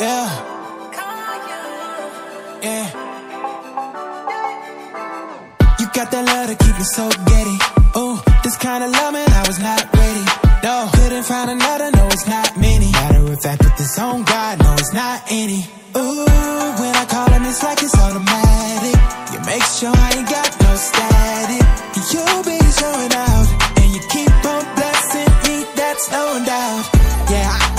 Yeah. Yeah. You got that love to keep me so giddy. Ooh, this kind of love, man, I was not ready. No, couldn't find another, no, it's not many. Matter of fact, Put this on God, no, it's not any. Ooh, when I call him, it's like it's automatic. You make sure I ain't got no static. You be showing out, and you keep on blessing me, that's no doubt. Yeah, I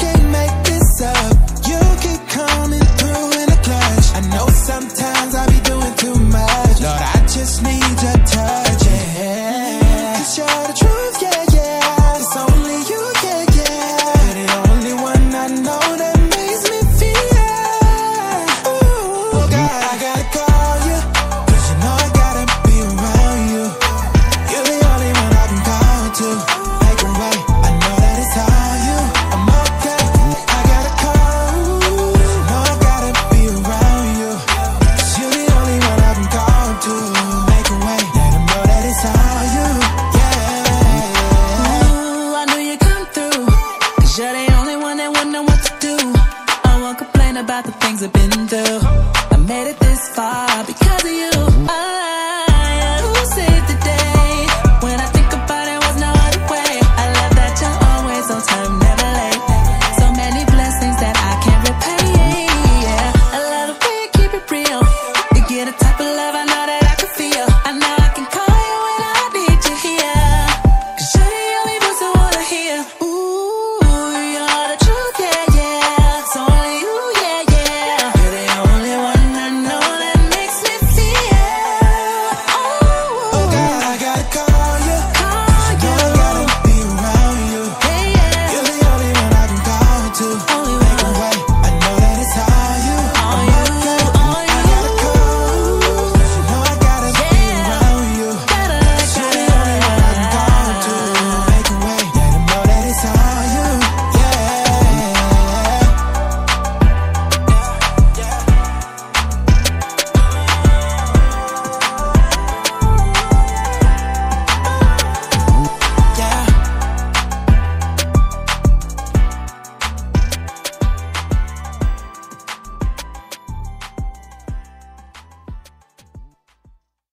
about the things I've been through.